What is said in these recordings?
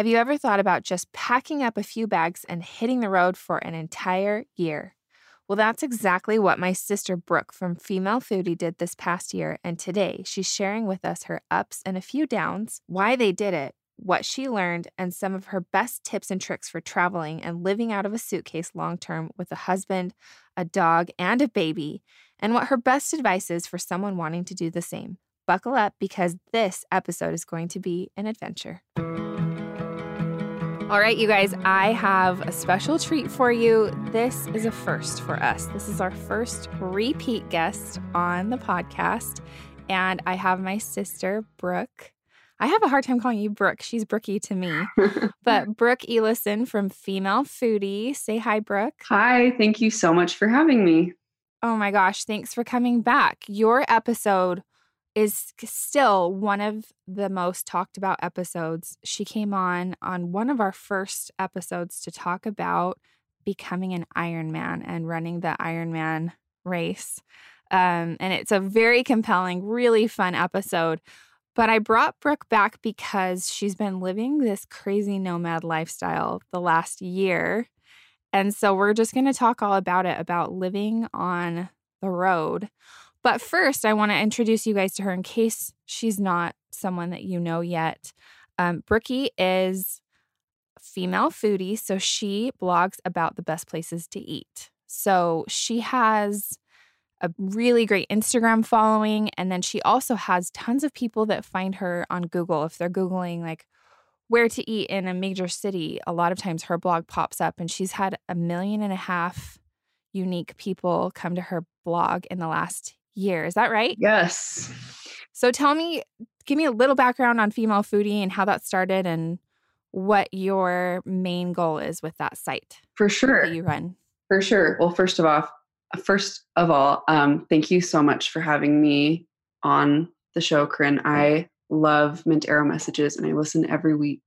Have you ever thought about just packing up a few bags and hitting the road for an entire year? Well, that's exactly what my sister Brooke from Female Foodie did this past year. And today she's sharing with us her ups and a few downs, why they did it, what she learned, and some of her best tips and tricks for traveling and living out of a suitcase long term with a husband, a dog, and a baby, and what her best advice is for someone wanting to do the same. Buckle up because this episode is going to be an adventure. All right, you guys, I have a special treat for you. This is a first for us. This is our first repeat guest on the podcast. And I have my sister, Brooke. I have a hard time calling you Brooke. She's Brookie to me. but Brooke Eliason from Female Foodie. Say hi, Brooke. Hi, thank you so much for having me. Oh my gosh, thanks for coming back. Your episode is still one of the most talked about episodes. She came on on one of our first episodes to talk about becoming an Ironman and running the Ironman race. Um, and it's a very compelling, really fun episode. But I brought Brooke back because she's been living this crazy nomad lifestyle the last year. And so we're just going to talk all about it about living on the road. But first, I want to introduce you guys to her in case she's not someone that you know yet. Um, Brookie is female foodie, so she blogs about the best places to eat. So she has a really great Instagram following, and then she also has tons of people that find her on Google if they're Googling like where to eat in a major city. A lot of times her blog pops up, and she's had a million and a half unique people come to her blog in the last year. Is that right? Yes. So tell me, give me a little background on Female Foodie and how that started and what your main goal is with that site. For sure. You run. For sure. Well, first of all, first of all, um, thank you so much for having me on the show, Corinne. I love Mint Arrow messages and I listen every week.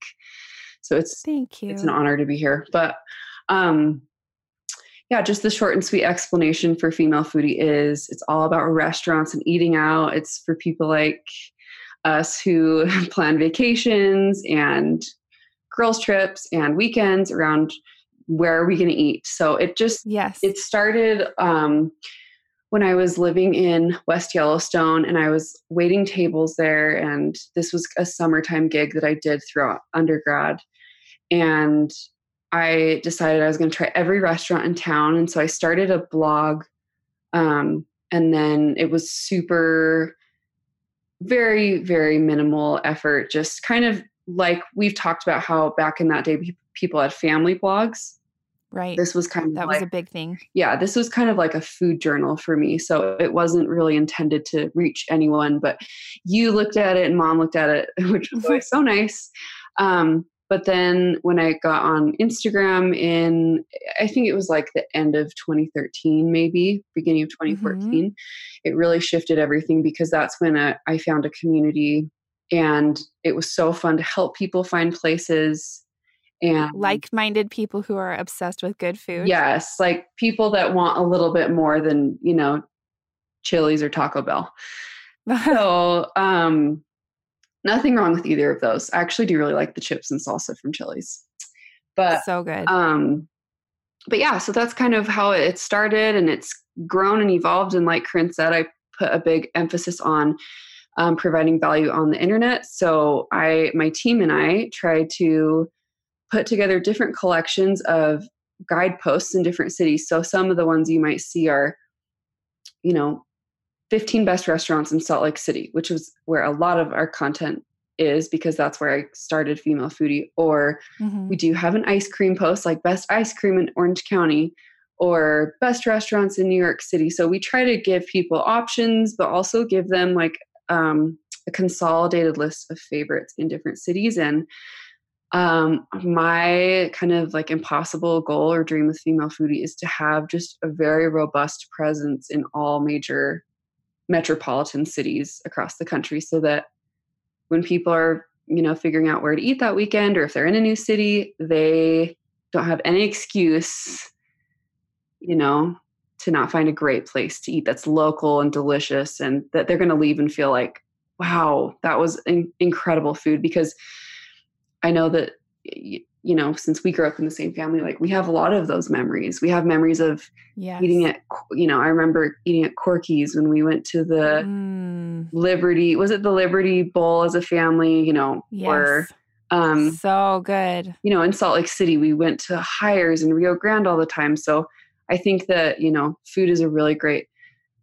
So it's thank you. It's an honor to be here. But um yeah, just the short and sweet explanation for female foodie is it's all about restaurants and eating out. It's for people like us who plan vacations and girls trips and weekends around where are we going to eat. So it just yes, it started um, when I was living in West Yellowstone and I was waiting tables there, and this was a summertime gig that I did throughout undergrad, and I decided I was going to try every restaurant in town. And so I started a blog. Um, and then it was super, very, very minimal effort, just kind of like we've talked about how back in that day people had family blogs. Right. This was kind of that like, was a big thing. Yeah, this was kind of like a food journal for me. So it wasn't really intended to reach anyone, but you looked at it and mom looked at it, which was so nice. Um, but then when I got on Instagram in, I think it was like the end of 2013, maybe beginning of 2014, mm-hmm. it really shifted everything because that's when I, I found a community and it was so fun to help people find places and like-minded people who are obsessed with good food. Yes, like people that want a little bit more than, you know, Chili's or Taco Bell. so, um Nothing wrong with either of those. I actually do really like the chips and salsa from Chili's. But so good. Um but yeah, so that's kind of how it started and it's grown and evolved. And like Corinne said, I put a big emphasis on um, providing value on the internet. So I my team and I try to put together different collections of guideposts in different cities. So some of the ones you might see are, you know, 15 best restaurants in Salt Lake City, which was where a lot of our content is because that's where I started Female Foodie. Or mm-hmm. we do have an ice cream post like best ice cream in Orange County or best restaurants in New York City. So we try to give people options, but also give them like um, a consolidated list of favorites in different cities. And um, my kind of like impossible goal or dream with Female Foodie is to have just a very robust presence in all major metropolitan cities across the country so that when people are you know figuring out where to eat that weekend or if they're in a new city they don't have any excuse you know to not find a great place to eat that's local and delicious and that they're going to leave and feel like wow that was in- incredible food because i know that you know, since we grew up in the same family, like we have a lot of those memories. We have memories of yes. eating at, you know, I remember eating at Corky's when we went to the mm. Liberty, was it the Liberty Bowl as a family, you know, yes. or um, so good. You know, in Salt Lake City, we went to Hires and Rio Grande all the time. So I think that, you know, food is a really great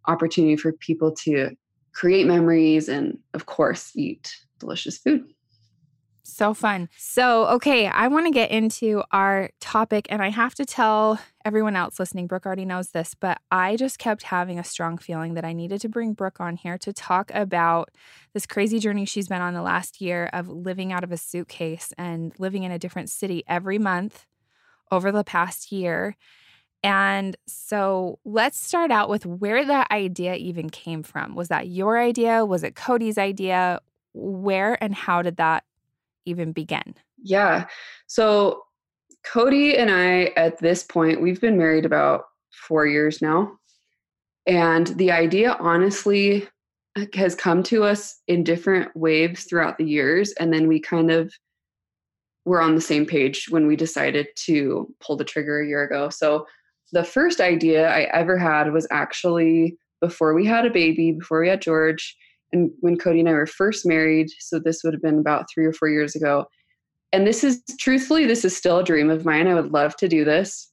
opportunity for people to create memories and, of course, eat delicious food. So fun. So, okay, I want to get into our topic, and I have to tell everyone else listening, Brooke already knows this, but I just kept having a strong feeling that I needed to bring Brooke on here to talk about this crazy journey she's been on the last year of living out of a suitcase and living in a different city every month over the past year. And so let's start out with where that idea even came from. Was that your idea? Was it Cody's idea? Where and how did that even begin? Yeah. So Cody and I, at this point, we've been married about four years now. And the idea, honestly, uh, has come to us in different waves throughout the years. And then we kind of were on the same page when we decided to pull the trigger a year ago. So the first idea I ever had was actually before we had a baby, before we had George and when Cody and I were first married. So this would have been about three or four years ago. And this is truthfully, this is still a dream of mine. I would love to do this.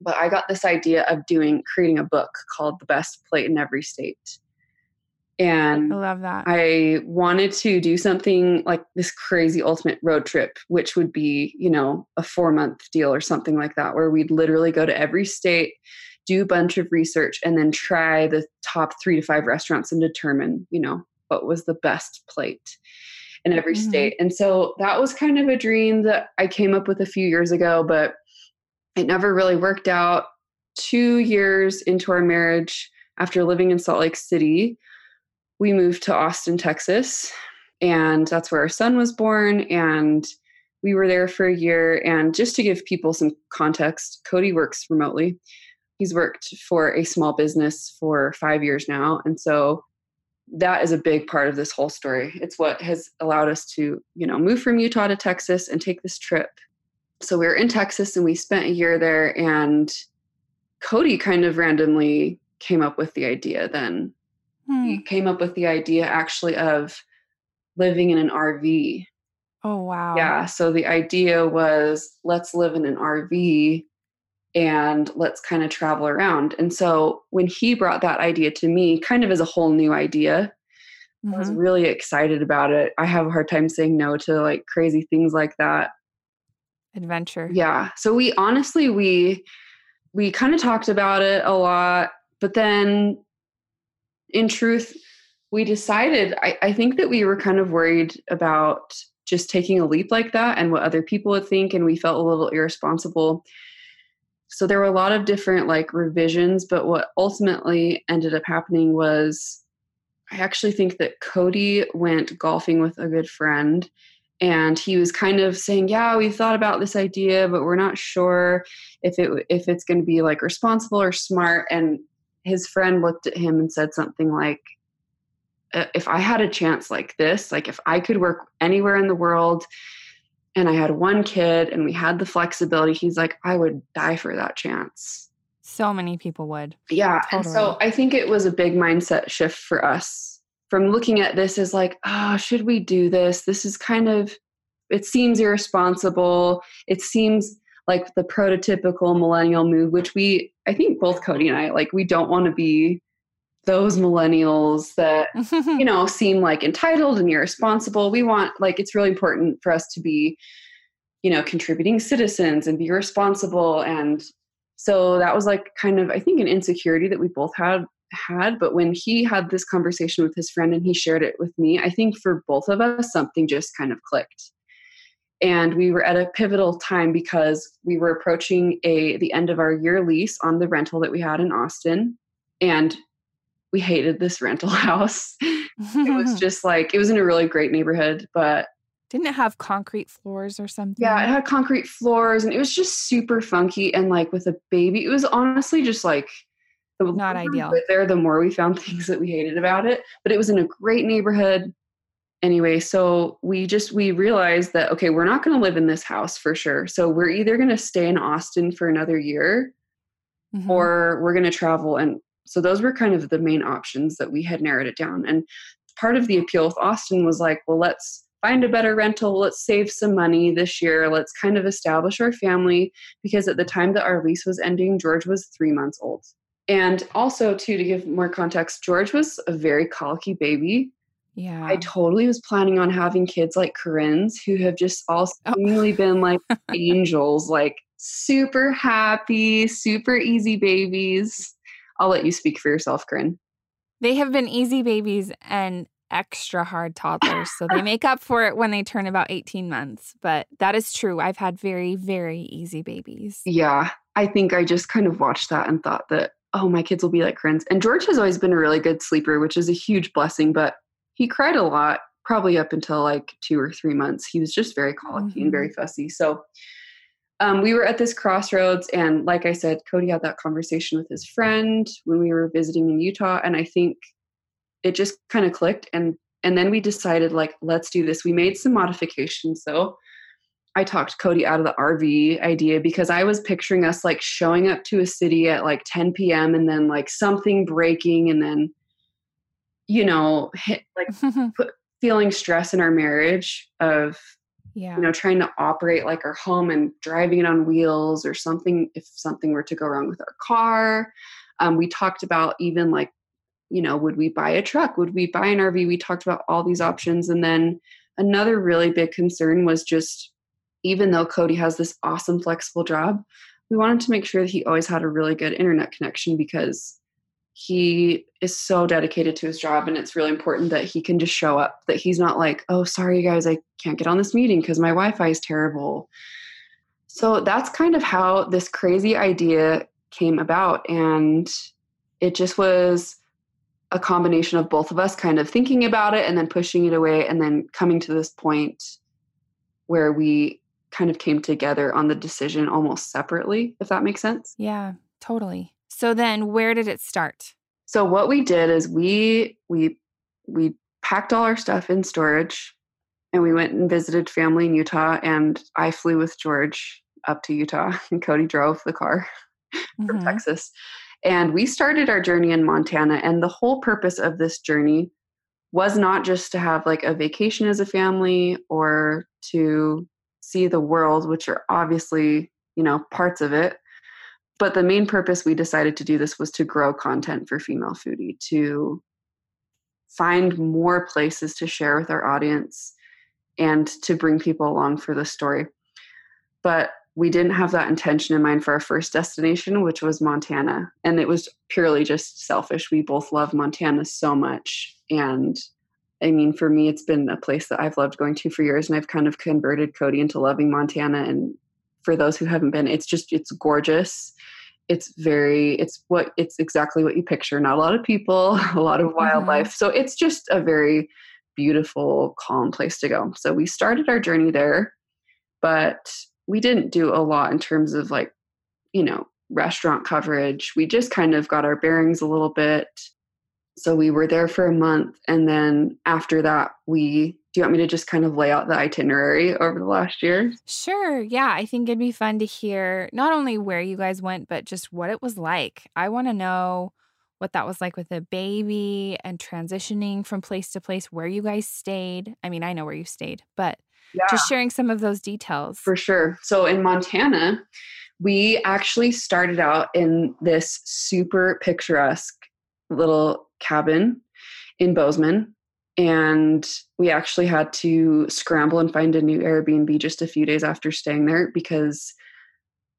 But I got this idea of doing creating a book called The Best Plate in Every State. And I love that. I wanted to do something like this crazy ultimate road trip, which would be, you know, a four month deal or something like that, where we'd literally go to every state, do a bunch of research and then try the top three to five restaurants and determine, you know, what was the best plate in every mm-hmm. state. And so that was kind of a dream that I came up with a few years ago, but it never really worked out. Two years into our marriage, after living in Salt Lake City, we moved to Austin, Texas. And that's where our son was born. And we were there for a year. And just to give people some context, Cody works remotely he's worked for a small business for five years now. And so that is a big part of this whole story. It's what has allowed us to, you know, move from Utah to Texas and take this trip. So we were in Texas and we spent a year there and Cody kind of randomly came up with the idea then. Hmm. He came up with the idea actually of living in an RV. Oh wow. Yeah, so the idea was let's live in an RV and let's kind of travel around. And so when he brought that idea to me, kind of as a whole new idea, mm-hmm. I was mm-hmm. really excited about it. I have a hard time saying no to like crazy things like that. Adventure. Yeah. So we honestly we we kind of talked about it a lot, but then in truth, we decided I, I think that we were kind of worried about just taking a leap like that and what other people would think, and we felt a little irresponsible so there were a lot of different like revisions but what ultimately ended up happening was i actually think that cody went golfing with a good friend and he was kind of saying yeah we've thought about this idea but we're not sure if it if it's going to be like responsible or smart and his friend looked at him and said something like uh, if i had a chance like this like if i could work anywhere in the world and I had one kid and we had the flexibility, he's like, I would die for that chance. So many people would. Yeah. Totally. And so I think it was a big mindset shift for us from looking at this as like, oh, should we do this? This is kind of, it seems irresponsible. It seems like the prototypical millennial move, which we, I think both Cody and I, like, we don't want to be those millennials that you know seem like entitled and irresponsible. We want like it's really important for us to be you know contributing citizens and be responsible. And so that was like kind of i think an insecurity that we both had had. But when he had this conversation with his friend and he shared it with me i think for both of us something just kind of clicked. And we were at a pivotal time because we were approaching a the end of our year lease on the rental that we had in austin. And we hated this rental house. it was just like it was in a really great neighborhood, but didn't it have concrete floors or something? Yeah, it had concrete floors and it was just super funky and like with a baby. It was honestly just like the not ideal. There, the more we found things that we hated about it. But it was in a great neighborhood. anyway, so we just we realized that okay, we're not going to live in this house for sure. So we're either going to stay in Austin for another year mm-hmm. or we're going to travel and so those were kind of the main options that we had narrowed it down. And part of the appeal with Austin was like, well, let's find a better rental, let's save some money this year, let's kind of establish our family because at the time that our lease was ending, George was 3 months old. And also, too, to give more context, George was a very colicky baby. Yeah. I totally was planning on having kids like Corinne's who have just all oh. seemingly oh. been like angels, like super happy, super easy babies. I'll let you speak for yourself, Corinne. They have been easy babies and extra hard toddlers. so they make up for it when they turn about 18 months. But that is true. I've had very, very easy babies. Yeah. I think I just kind of watched that and thought that, oh, my kids will be like Corinne's. And George has always been a really good sleeper, which is a huge blessing. But he cried a lot, probably up until like two or three months. He was just very colicky mm-hmm. and very mm-hmm. fussy. So um, we were at this crossroads, and like I said, Cody had that conversation with his friend when we were visiting in Utah, and I think it just kind of clicked. And and then we decided like, let's do this. We made some modifications though. I talked Cody out of the RV idea because I was picturing us like showing up to a city at like 10 p.m. and then like something breaking and then you know, hit, like put, feeling stress in our marriage of, yeah. you know, trying to operate like our home and driving it on wheels or something, if something were to go wrong with our car. Um, we talked about even like, you know, would we buy a truck? Would we buy an RV? We talked about all these options. And then another really big concern was just, even though Cody has this awesome flexible job, we wanted to make sure that he always had a really good internet connection because he is so dedicated to his job and it's really important that he can just show up that he's not like oh sorry guys i can't get on this meeting because my wi-fi is terrible. So that's kind of how this crazy idea came about and it just was a combination of both of us kind of thinking about it and then pushing it away and then coming to this point where we kind of came together on the decision almost separately if that makes sense. Yeah totally so then where did it start? So what we did is we we we packed all our stuff in storage and we went and visited family in Utah and I flew with George up to Utah and Cody drove the car mm-hmm. from Texas. And we started our journey in Montana and the whole purpose of this journey was not just to have like a vacation as a family or to see the world, which are obviously, you know, parts of it, but the main purpose we decided to do this was to grow content for female foodie to find more places to share with our audience and to bring people along for the story. But we didn't have that intention in mind for our first destination which was montana and it was purely just selfish. We both love montana so much and i mean for me it's been a place that i've loved going to for years and i've kind of converted cody into loving montana and for those who haven't been it's just it's gorgeous it's very it's what it's exactly what you picture. Not a lot of people a lot of wildlife. Mm-hmm. so it's just a very beautiful calm place to go. So we started our journey there but we didn't do a lot in terms of like you know restaurant coverage. We just kind of got our bearings a little bit. So we were there for a month and then after that we do you want me to just kind of lay out the itinerary over the last year? Sure. Yeah. I think it'd be fun to hear not only where you guys went, but just what it was like. I want to know what that was like with a baby and transitioning from place to place, where you guys stayed. I mean, I know where you stayed, but yeah. just sharing some of those details. For sure. So in Montana, we actually started out in this super picturesque little cabin in Bozeman and we actually had to scramble and find a new Airbnb just a few days after staying there because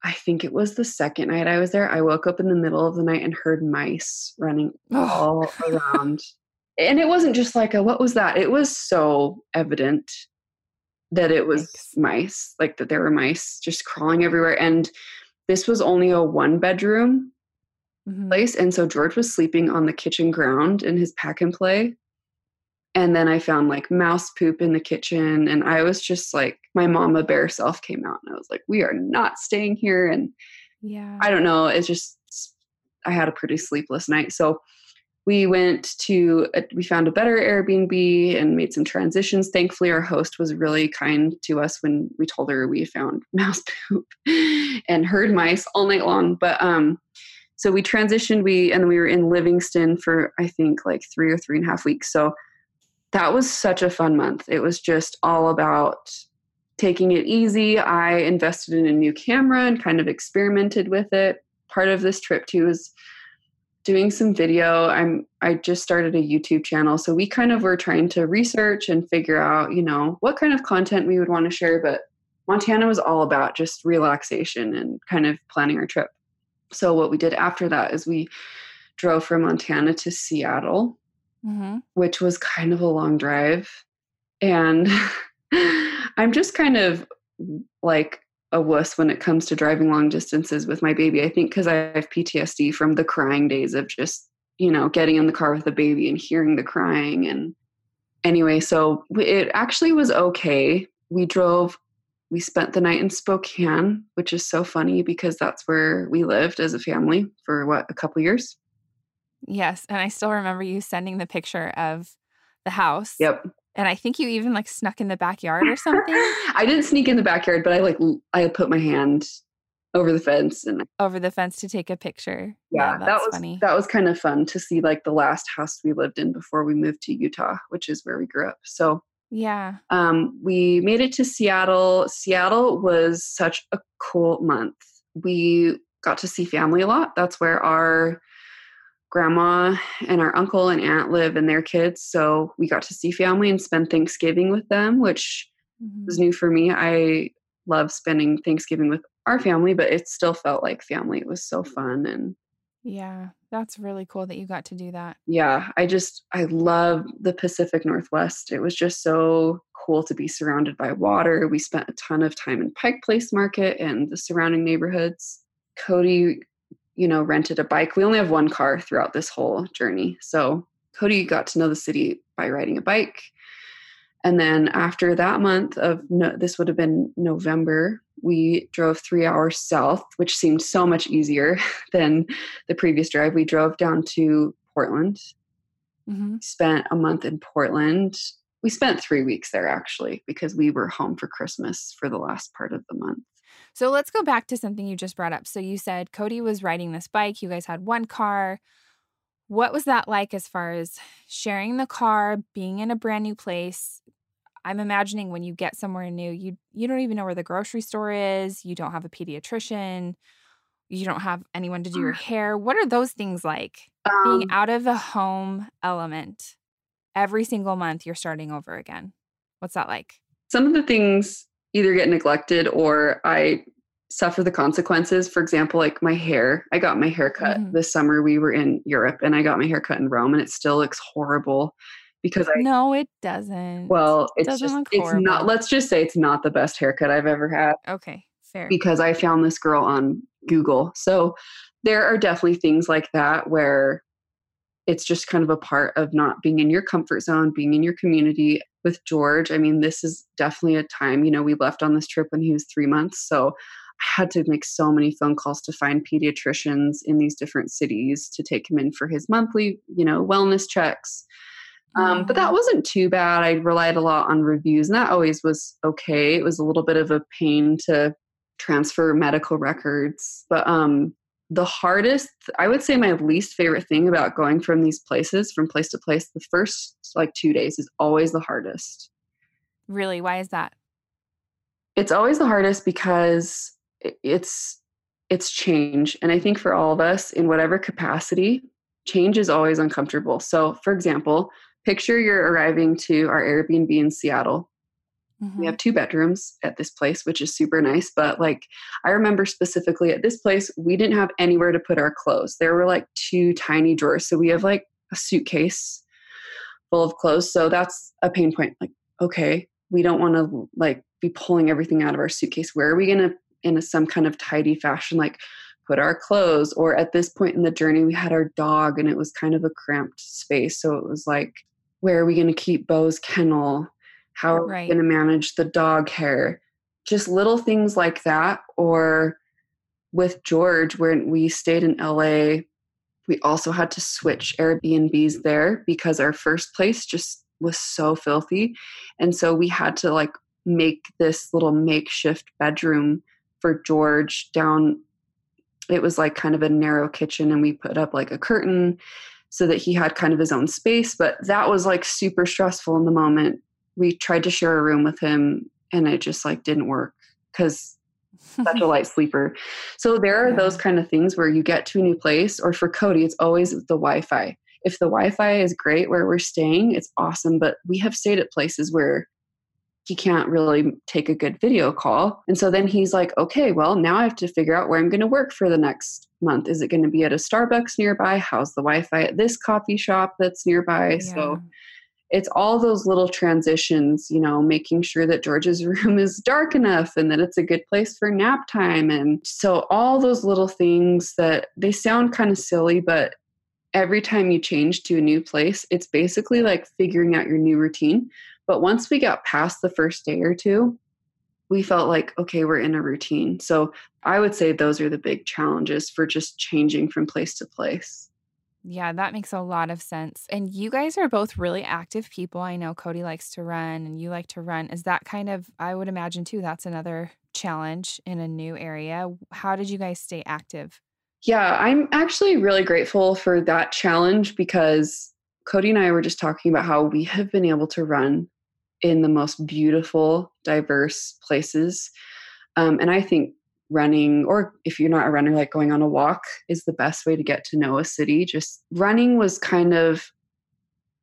I think it was the second night I was there. I woke up in the middle of the night and heard mice running all around. And it wasn't just like a what was that? It was so evident that it was Thanks. mice, like that there were mice just crawling everywhere. And this was only a one bedroom mm-hmm. place. And so George was sleeping on the kitchen ground in his pack and play and then I found like mouse poop in the kitchen. And I was just like, my mama bear self came out and I was like, we are not staying here. And yeah, I don't know. It's just, I had a pretty sleepless night. So we went to a, we found a better airbnb and made some transitions thankfully our host was really kind to us when we told her we found mouse poop and heard mice all night long but um so we transitioned we and we were in livingston for i think like three or three and a half weeks so that was such a fun month it was just all about taking it easy i invested in a new camera and kind of experimented with it part of this trip too is doing some video. I'm I just started a YouTube channel, so we kind of were trying to research and figure out, you know, what kind of content we would want to share, but Montana was all about just relaxation and kind of planning our trip. So what we did after that is we drove from Montana to Seattle, mm-hmm. which was kind of a long drive. And I'm just kind of like a wuss when it comes to driving long distances with my baby. I think because I have PTSD from the crying days of just, you know, getting in the car with the baby and hearing the crying. And anyway, so it actually was okay. We drove, we spent the night in Spokane, which is so funny because that's where we lived as a family for what, a couple years? Yes. And I still remember you sending the picture of the house. Yep. And I think you even like snuck in the backyard or something. I didn't sneak in the backyard, but I like I put my hand over the fence and over the fence to take a picture. Yeah, yeah that was funny. That was kind of fun to see like the last house we lived in before we moved to Utah, which is where we grew up. So yeah. Um, we made it to Seattle. Seattle was such a cool month. We got to see family a lot. That's where our grandma and our uncle and aunt live and their kids. So we got to see family and spend Thanksgiving with them, which mm-hmm. was new for me. I love spending Thanksgiving with our family, but it still felt like family. It was so fun and yeah, that's really cool that you got to do that. Yeah, I just I love the Pacific Northwest. It was just so cool to be surrounded by water. We spent a ton of time in Pike Place Market and the surrounding neighborhoods. Cody you know, rented a bike. We only have one car throughout this whole journey. So Cody got to know the city by riding a bike. And then after that month of no, this would have been November, we drove three hours south, which seemed so much easier than the previous drive. We drove down to Portland, mm-hmm. spent a month in Portland. We spent three weeks there actually because we were home for Christmas for the last part of the month. So let's go back to something you just brought up. So you said Cody was riding this bike, you guys had one car. What was that like as far as sharing the car, being in a brand new place? I'm imagining when you get somewhere new, you you don't even know where the grocery store is, you don't have a pediatrician, you don't have anyone to do your hair. What are those things like? Um, being out of the home element every single month you're starting over again. What's that like? Some of the things either get neglected or I suffer the consequences. For example, like my hair, I got my hair cut mm-hmm. this summer. We were in Europe and I got my hair cut in Rome and it still looks horrible because I No, it doesn't. Well, it's it just it's horrible. not let's just say it's not the best haircut I've ever had. Okay, fair. Because I found this girl on Google. So there are definitely things like that where it's just kind of a part of not being in your comfort zone, being in your community. With George, I mean, this is definitely a time, you know, we left on this trip when he was three months. So I had to make so many phone calls to find pediatricians in these different cities to take him in for his monthly, you know, wellness checks. Um, but that mm-hmm. wasn't too bad. I relied a lot on reviews, and that always was okay. It was a little bit of a pain to transfer medical records, but um, the hardest i would say my least favorite thing about going from these places from place to place the first like two days is always the hardest. Really? Why is that? It's always the hardest because it's it's change. And i think for all of us in whatever capacity change is always uncomfortable. So for example picture you're arriving to our airbnb in seattle Mm-hmm. We have two bedrooms at this place, which is super nice. But like, I remember specifically at this place, we didn't have anywhere to put our clothes. There were like two tiny drawers. So we have like a suitcase full of clothes. So that's a pain point. Like, okay, we don't want to like be pulling everything out of our suitcase. Where are we going to, in a, some kind of tidy fashion, like put our clothes? Or at this point in the journey, we had our dog and it was kind of a cramped space. So it was like, where are we going to keep Bo's kennel? How are right. we going to manage the dog hair? Just little things like that. Or with George, when we stayed in LA We also had to switch Airbnbs there because our first place just was so filthy. And so we had to like make this little makeshift bedroom for George down. It was like kind of a narrow kitchen, and we put up like a curtain so that he had kind of his own space. But that was like super stressful in the moment. We tried to share a room with him, and it just like didn't work because such a light sleeper. So there are yeah. those kind of things where you get to a new place, or for Cody, it's always the Wi Fi. If the Wi Fi is great where we're staying, it's awesome. But we have stayed at places where he can't really take a good video call. And so then he's like, okay, well, now I have to figure out where I'm going to work for the next month. Is it going to be at a Starbucks nearby? How's the Wi Fi at this coffee shop that's nearby? Yeah. So it's all those little transitions, you know, making sure that George's room is dark enough and that it's a good place for nap time. And so all those little things that they sound kind of silly, but every time you change to a new place, it's basically like figuring out your new routine. But once we got past the first day or two, we felt like, okay, we're in a routine. So I would say those are the big challenges for just changing from place to place. Yeah, that makes a lot of sense. And you guys are both really active people. I know Cody likes to run and you like to run. Is that kind of, I would imagine too, that's another challenge in a new area. How did you guys stay active? Yeah, I'm actually really grateful for that challenge because Cody and I were just talking about how we have been able to run in the most beautiful, diverse places. Um, and I think running or if you're not a runner like going on a walk is the best way to get to know a city. Just running was kind of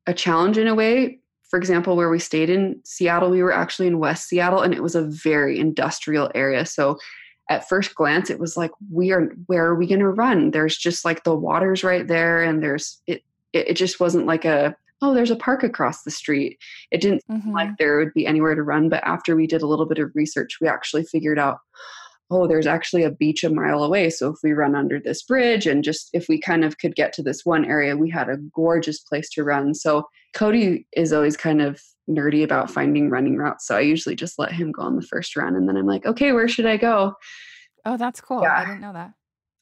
a challenge in a way. For example where we stayed in seattle we were actually in west seattle and it was a very industrial area. So at first glance it was like we are where are we going to run? There's just like the water's right there and there's it it, just wasn't like a oh there's a park across the street. It didn't mm-hmm. like there would be anywhere to run but after we did a little bit of research we actually figured out oh, there's actually a beach a mile away. So if we run under this bridge and just if we kind of could get to this one area, we had a gorgeous place to run. So Cody is always kind of nerdy about finding running routes. So I usually just let him go on the first run and then I'm like, okay, where should I go? Oh, that's cool. Yeah. I didn't know that.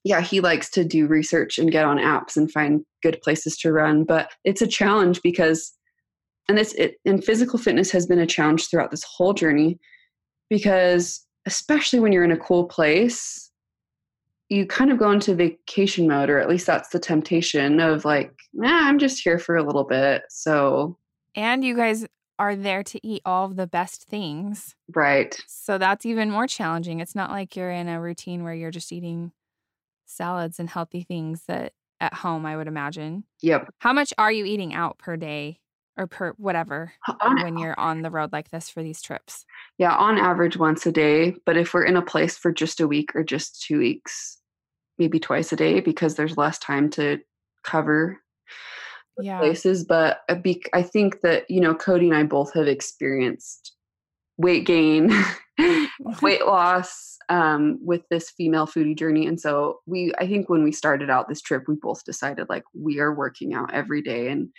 Yeah, he likes to do research and get on apps and find good places to run. But it's a challenge because, and this, it, and physical fitness has been a challenge throughout this whole journey because especially when you're in a cool place, you kind of go into vacation mode, or at least that's the temptation of like, nah, I'm just here for a little bit. So, and you guys are there to eat all of the best things. Right. So that's even more challenging. It's not like you're in a routine where you're just eating salads and healthy things that at home, I would imagine. Yep. How much are you eating out per day? Or per whatever on, when you're on the road like this for these trips? Yeah, on average once a day. But if we're in a place for just a week or just two weeks, maybe twice a day because there's less time to cover yeah. places. But uh, I think that, you know, Cody and I both have experienced weight gain, weight loss um, with this female foodie journey. And so we, I think when we started out this trip, we both decided like we are working out every day and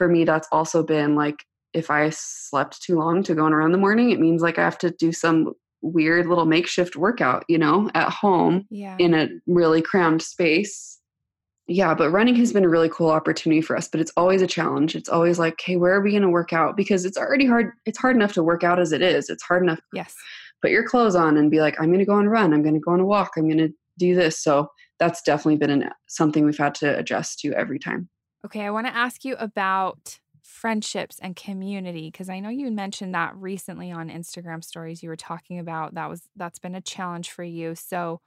for me, that's also been like if I slept too long to go on around the morning, it means like I have to do some weird little makeshift workout, you know, at home yeah. in a really crammed space. Yeah, but running has been a really cool opportunity for us, but it's always a challenge. It's always like, hey, where are we going to work out? Because it's already hard. It's hard enough to work out as it is. It's hard enough. Yes. Put your clothes on and be like, I'm going to go on a run. I'm going to go on a walk. I'm going to do this. So that's definitely been an, something we've had to adjust to every time. Okay, I want to ask you about friendships and community because I know you mentioned that recently on Instagram stories you were talking about that was that's been a challenge for you. So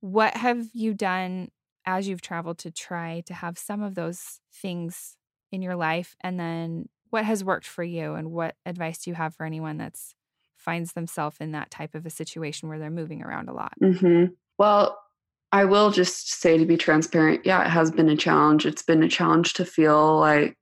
what have you done as you've traveled to try to have some of those things in your life and then what has worked for you and what advice do you have for anyone that's finds themselves in that type of a situation where they're moving around a lot? Mm-hmm. Well, I will just say to be transparent, yeah, it has been a challenge. It's been a challenge to feel like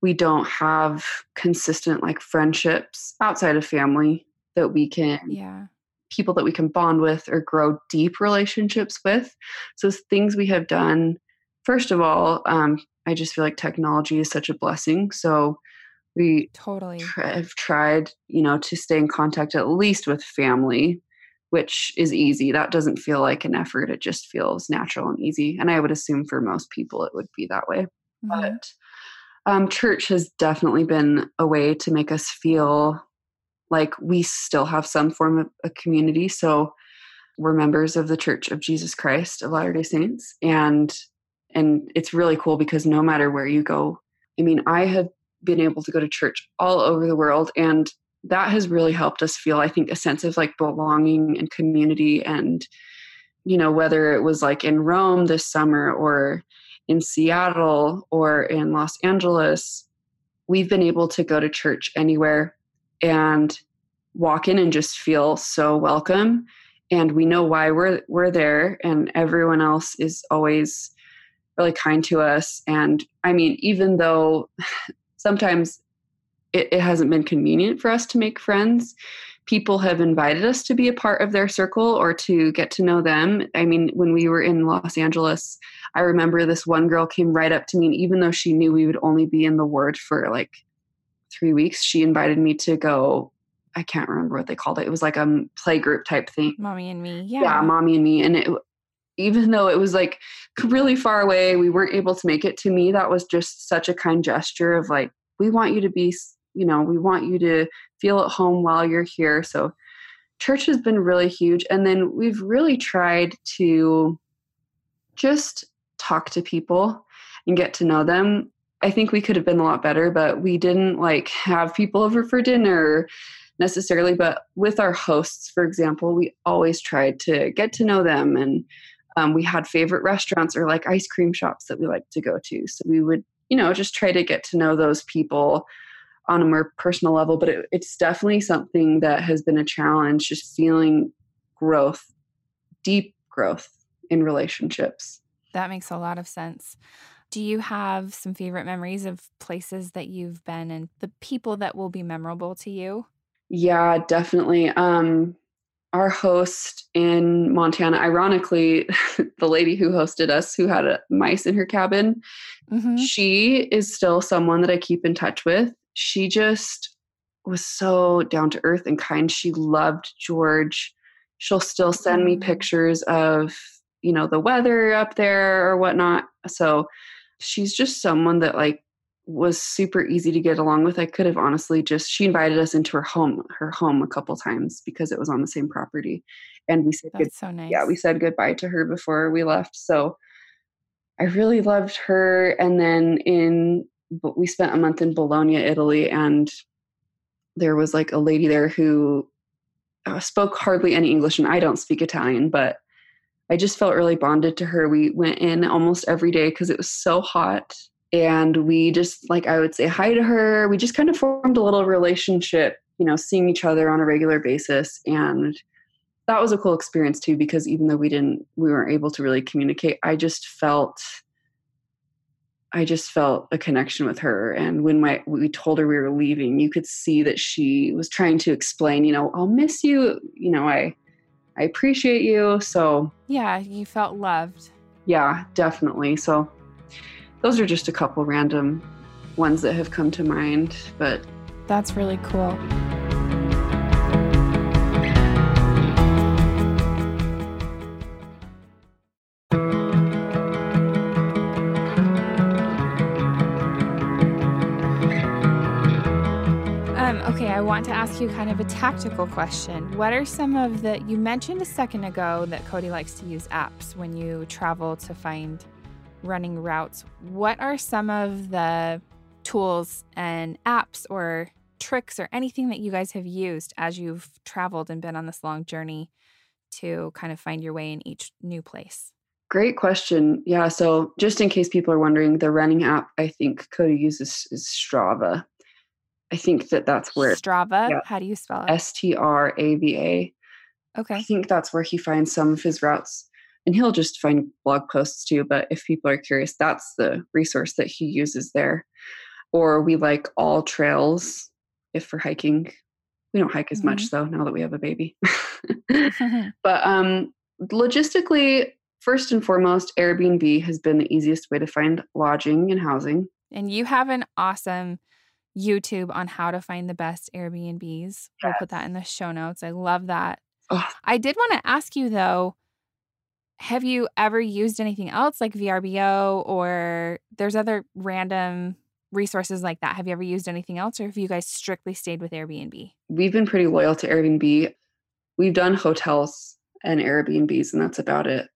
we don't have consistent like friendships outside of family that we can yeah. people that we can bond with or grow deep relationships with. So things we have done first of all um, i just feel like technology is such a blessing. So we totally. have tried you know to stay in contact at least with family which is easy. That doesn't feel like an effort. It just feels natural and easy. And I would assume for most people it would be that way. Mm-hmm. But um, church has definitely been a way to make us feel like we still have some form of a community. So we're members of the Church of Jesus Christ of Latter day Saints. And and it's really cool because no matter where you go, I mean, I have been able to go to church all over the world and that has really helped us feel i think a sense of like belonging and community and you know whether it was like in rome this summer or in seattle or in los angeles we've been able to go to church anywhere and walk in and just feel so welcome. And we know why we're we're there and everyone else is always really kind to us. And i mean even though sometimes it, it hasn't been convenient for us to make friends people have invited us to be a part of their circle or to get to know them. I mean, when we were in Los Angeles, I remember this one girl came right up to me, and even though she knew we would only be in the ward for like three weeks, she invited me to go. I can't remember what they called it. It was like a play group type thing. Mommy and me. Yeah. Yeah, mommy and me. And it, even though it was like really far away, we weren't able to make it to me. That was just such a kind gesture of like, we want you to be you know, we want you to feel at home while you're here. So church has been really huge. And then we've really tried to just talk to people and get to know them. I think we could have been a lot better, but we didn't like have people over for dinner necessarily. But with our hosts, for example, we always tried to get to know them. And um, we had favorite restaurants or like ice cream shops that we like to go to. So we would, you know, just try to get to know those people on a more personal level, but it, it's definitely something that has been a challenge, just feeling growth, deep growth in relationships. That makes a lot of sense. Do you have some favorite memories of places that you've been and the people that will be memorable to you? Yeah, definitely. Um, our host in Montana, ironically, the lady who hosted us, who had a mice in her cabin, mm-hmm. she is still someone that I keep in touch with she just was so down to earth and kind. She loved George. She'll still send me mm. pictures of, you know, the weather up there or whatnot. So she's just someone that like was super easy to get along with. I could have honestly just she invited us into her home, her home a couple times because it was on the same property. And we said That's good, so nice. Yeah, we said goodbye to her before we left. So I really loved her. And then in we spent a month in Bologna, Italy, and there was like a lady there who uh, spoke hardly any English, and I don't speak Italian, but I just felt really bonded to her. We went in almost every day because it was so hot. And we just, like, I would say hi to her. We just kind of formed a little relationship, you know, seeing each other on a regular basis. And that was a cool experience too, because even though we didn't, we weren't able to really communicate, I just felt I just felt a connection with her. And when my we told her we were leaving, you could see that she was trying to explain, you know, I'll miss you. You know, I I appreciate you. So Yeah, you felt loved. Yeah, definitely. So those are just a couple random ones that have come to mind. But that's really cool. Want to ask you kind of a tactical question. What are some of the, you mentioned a second ago that Cody likes to use apps when you travel to find running routes. What are some of the tools and apps or tricks or anything that you guys have used as you've traveled and been on this long journey to kind of find your way in each new place? Great question. Yeah. So, just in case people are wondering, the running app I think Cody uses is Strava. I think that that's where Strava. Yeah, How do you spell it? S T R A V A. Okay. I think that's where he finds some of his routes. And he'll just find blog posts too. But if people are curious, that's the resource that he uses there. Or we like all trails if for hiking. We don't hike as mm-hmm. much though now that we have a baby. but um logistically, first and foremost, Airbnb has been the easiest way to find lodging and housing. And you have an awesome YouTube on how to find the best Airbnbs. Yes. We'll put that in the show notes. I love that. Oh. I did want to ask you though, have you ever used anything else like VRBO or there's other random resources like that? Have you ever used anything else or have you guys strictly stayed with Airbnb? We've been pretty loyal to Airbnb. We've done hotels and Airbnbs, and that's about it.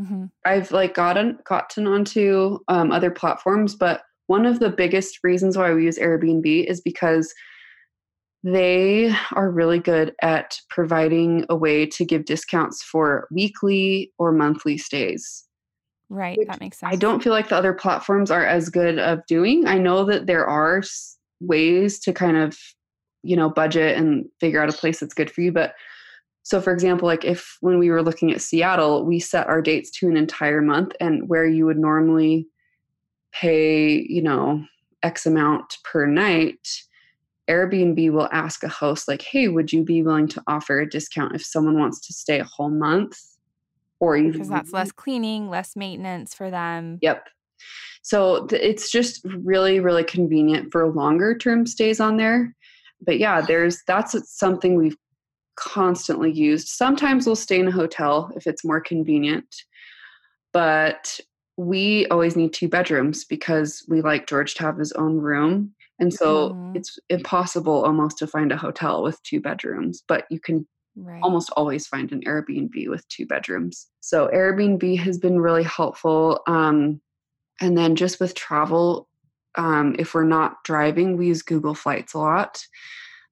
Mm-hmm. I've like gotten gotten onto um, other platforms, but one of the biggest reasons why we use Airbnb is because they are really good at providing a way to give discounts for weekly or monthly stays. Right, that makes sense. I don't feel like the other platforms are as good of doing. I know that there are ways to kind of, you know, budget and figure out a place that's good for you. But so, for example, like if when we were looking at Seattle, we set our dates to an entire month, and where you would normally pay, you know, X amount per night, Airbnb will ask a host, like, hey, would you be willing to offer a discount if someone wants to stay a whole month? Or even because that's less cleaning, less maintenance for them. Yep. So th- it's just really, really convenient for longer term stays on there. But yeah, there's that's something we've constantly used. Sometimes we'll stay in a hotel if it's more convenient, but we always need two bedrooms because we like George to have his own room. And so Mhm. it's impossible almost to find a hotel with two bedrooms, but you can Right. almost always find an Airbnb with two bedrooms. So Airbnb has been really helpful. Um, and then just with travel, um, if we're not driving, we use Google Flights a lot.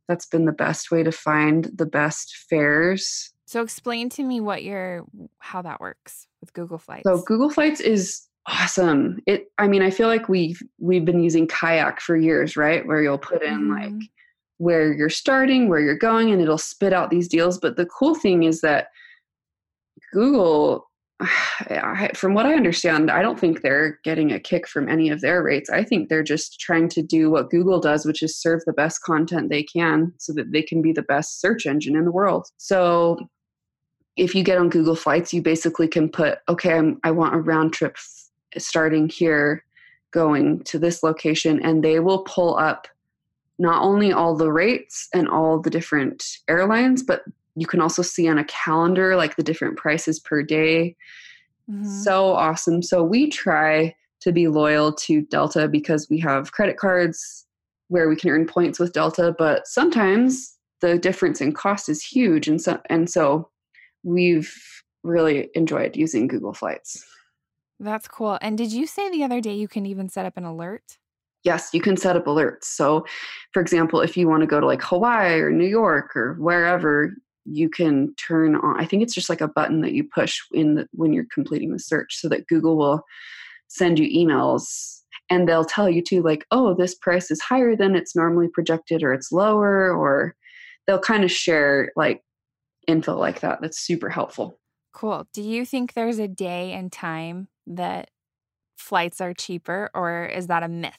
That's been the best way to find the best fares. So explain to me what your how that works with Google Flights. So Google Flights is awesome. It I mean, I feel like we've we've been using Kayak for years, right? Where you'll put in like Mhm. where you're starting, where you're going, and it'll spit out these deals. But the cool thing is that Google, from what I understand, I don't think they're getting a kick from any of their rates. I think they're just trying to do what Google does, which is serve the best content they can so that they can be the best search engine in the world. So if you get on Google Flights, you basically can put, okay, I'm, I want a round trip f- starting here, going to this location, and they will pull up not only all the rates and all the different airlines, but you can also see on a calendar like the different prices per day. Mhm. So awesome. So we try to be loyal to Delta because we have credit cards where we can earn points with Delta, but sometimes the difference in cost is huge and so and so we've really enjoyed using Google Flights. That's cool. And did you say the other day you can even set up an alert? Yes, you can set up alerts. So, for example, if you want to go to like Hawaii or New York or wherever, you can turn on. I think it's just like a button that you push in the, when you're completing the search, so that Google will send you emails and they'll tell you too, like, oh, this price is higher than it's normally projected, or it's lower, or they'll kind of share like info like that. That's super helpful. Cool. Do you think there's a day and time that flights are cheaper, or is that a myth?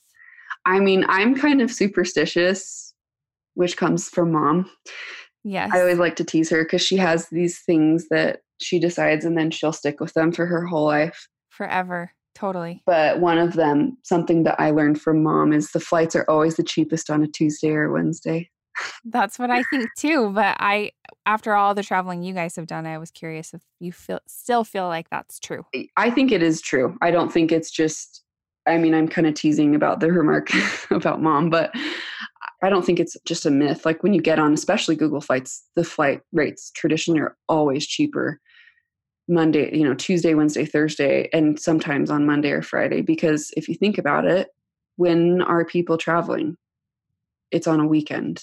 I mean, I'm kind of superstitious, which comes from mom. Yes. I always like to tease her because she has these things that she decides and then she'll stick with them for her whole life. Forever. Totally. But one of them, something that I learned from mom, is the flights are always the cheapest on a Tuesday or Wednesday. That's what I think too. But I, after all the traveling you guys have done, I was curious if you feel still feel like that's true. I think it is true. I don't think it's just, I mean, I'm kind of teasing about the remark about mom, but I don't think it's just a myth. Like when you get on, especially Google flights, the flight rates traditionally are always cheaper Monday, you know, Tuesday, Wednesday, Thursday, and sometimes on Monday or Friday. Because if you think about it, when are people traveling? It's on a weekend.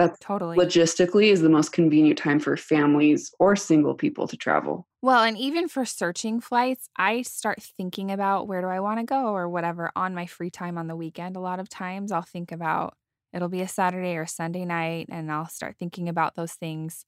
That's Totally. logistically is the most convenient time for families or single people to travel. Well, and even for searching flights, I start thinking about where do I want to go or whatever on my free time on the weekend. A lot of times I'll think about it'll be a Saturday or Sunday night and I'll start thinking about those things.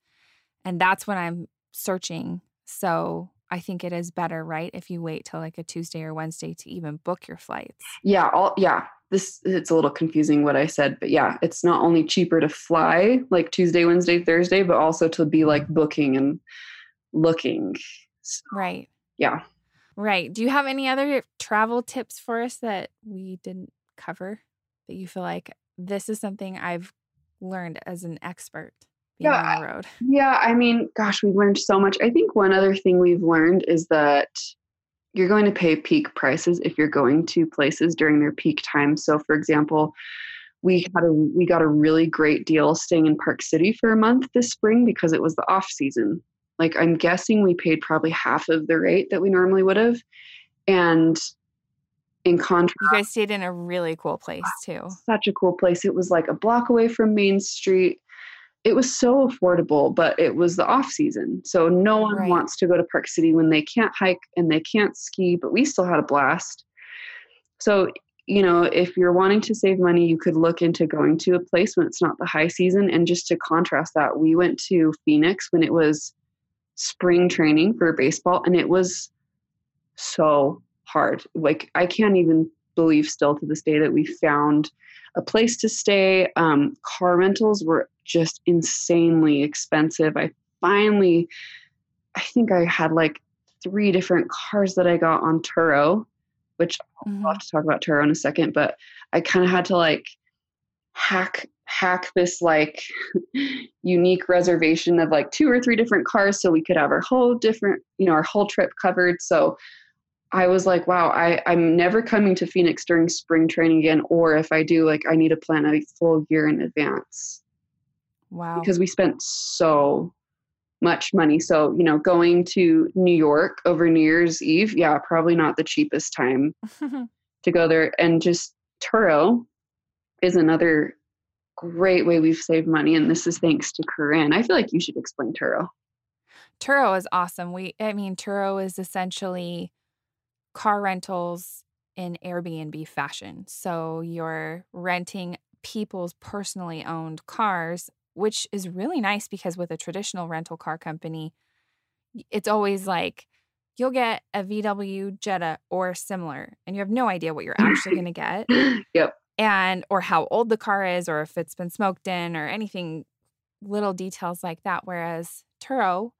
And that's when I'm searching. So I think it is better, right? If you wait till like a Tuesday or Wednesday to even book your flights. Yeah, all yeah. This it's a little confusing what I said, but yeah, it's not only cheaper to fly like Tuesday, Wednesday, Thursday, but also to be like mm-hmm. booking and looking. So, Right. yeah. Right. Do you have any other travel tips for us that we didn't cover that you feel like this is something I've learned as an expert yeah, on the road. Yeah, I mean, gosh, we've learned so much. I think one other thing we've learned is that you're going to pay peak prices if you're going to places during their peak time. So, for example, we had a we got a really great deal staying in Park City for a month this spring because it was the off season. Like I'm guessing we paid probably half of the rate that we normally would have. And in contrast, you guys stayed in a really cool place too. Such a cool place. It was like a block away from Main Street. It was so affordable, but it was the off season. So no one right. wants to go to Park City when they can't hike and they can't ski, but we still had a blast. So, you know, if you're wanting to save money, you could look into going to a place when it's not the high season. And just to contrast that, we went to Phoenix when it was spring training for baseball and it was so hard. Like I can't even believe still to this day that we found a place to stay. Um, car rentals were just insanely expensive. I finally, I think I had like three different cars that I got on Turo, which mm-hmm. I'll have to talk about Turo in a second, but I kind of had to like hack hack this like unique reservation of like two or three different cars so we could have our whole different you know our whole trip covered so I was like, wow, I, I'm never coming to Phoenix during spring training again. Or if I do, like, I need to plan a full year in advance. Wow. Because we spent so much money. So, you know, going to New York over New Year's Eve, yeah, probably not the cheapest time to go there. And just Turo is another great way we've saved money. And this is thanks to Corinne. I feel like you should explain Turo. Turo is awesome. We, I mean, Turo is essentially car rentals in Airbnb fashion. So you're renting people's personally owned cars, which is really nice because with a traditional rental car company, it's always like you'll get a VW Jetta or similar, and you have no idea what you're actually going to get. Yep. And or how old the car is, or if it's been smoked in, or anything little details like that. Whereas Turo,